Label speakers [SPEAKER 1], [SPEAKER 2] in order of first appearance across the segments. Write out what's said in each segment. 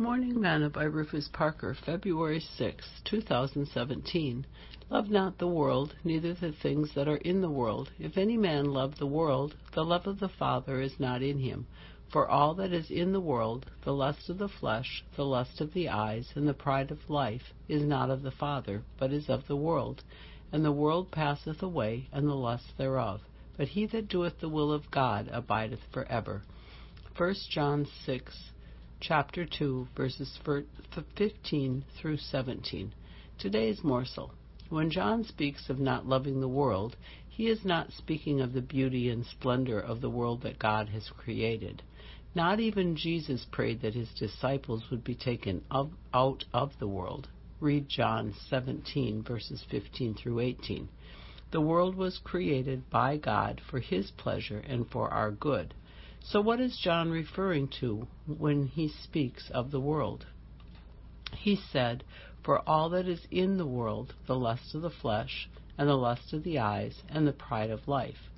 [SPEAKER 1] Morning Manna by Rufus Parker, February 6, 2017. Love not the world, neither the things that are in the world. If any man love the world, the love of the Father is not in him. For all that is in the world, the lust of the flesh, the lust of the eyes, and the pride of life, is not of the Father, but is of the world. And the world passeth away, and the lust thereof. But he that doeth the will of God abideth for ever. 1 John 6, chapter 2, verses 15 through 17. Today's morsel. When John speaks of not loving the world, he is not speaking of the beauty and splendor of the world that God has created. Not even Jesus prayed that his disciples would be taken out of the world. Read John 17, verses 15 through 18. The world was created by God for his pleasure and for our good. So, what is John referring to when he speaks of the world? He said, For all that is in the world, the lust of the flesh, and the lust of the eyes, and the pride of life.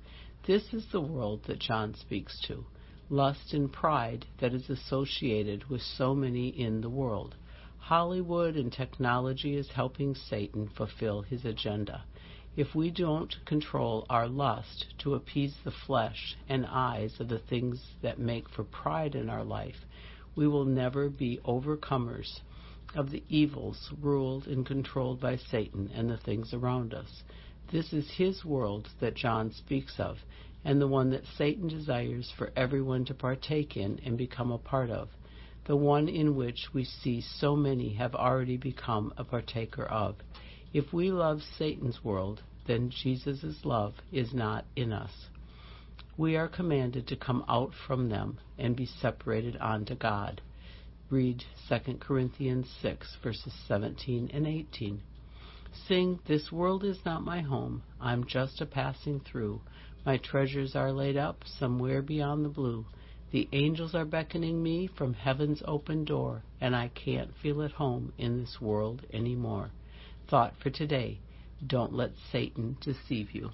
[SPEAKER 1] This is the world that John speaks to lust and pride that is associated with so many in the world. Hollywood and technology is helping Satan fulfill his agenda. If we don't control our lust to appease the flesh and eyes of the things that make for pride in our life, we will never be overcomers of the evils ruled and controlled by Satan and the things around us. This is his world that John speaks of, and the one that Satan desires for everyone to partake in and become a part of, the one in which we see so many have already become a partaker of. If we love Satan's world, then Jesus' love is not in us. We are commanded to come out from them and be separated unto God. Read 2 Corinthians 6, verses 17 and 18. Sing, This world is not my home. I'm just a passing through. My treasures are laid up somewhere beyond the blue. The angels are beckoning me from heaven's open door, and I can't feel at home in this world any more. Thought for today. Don't let Satan deceive you.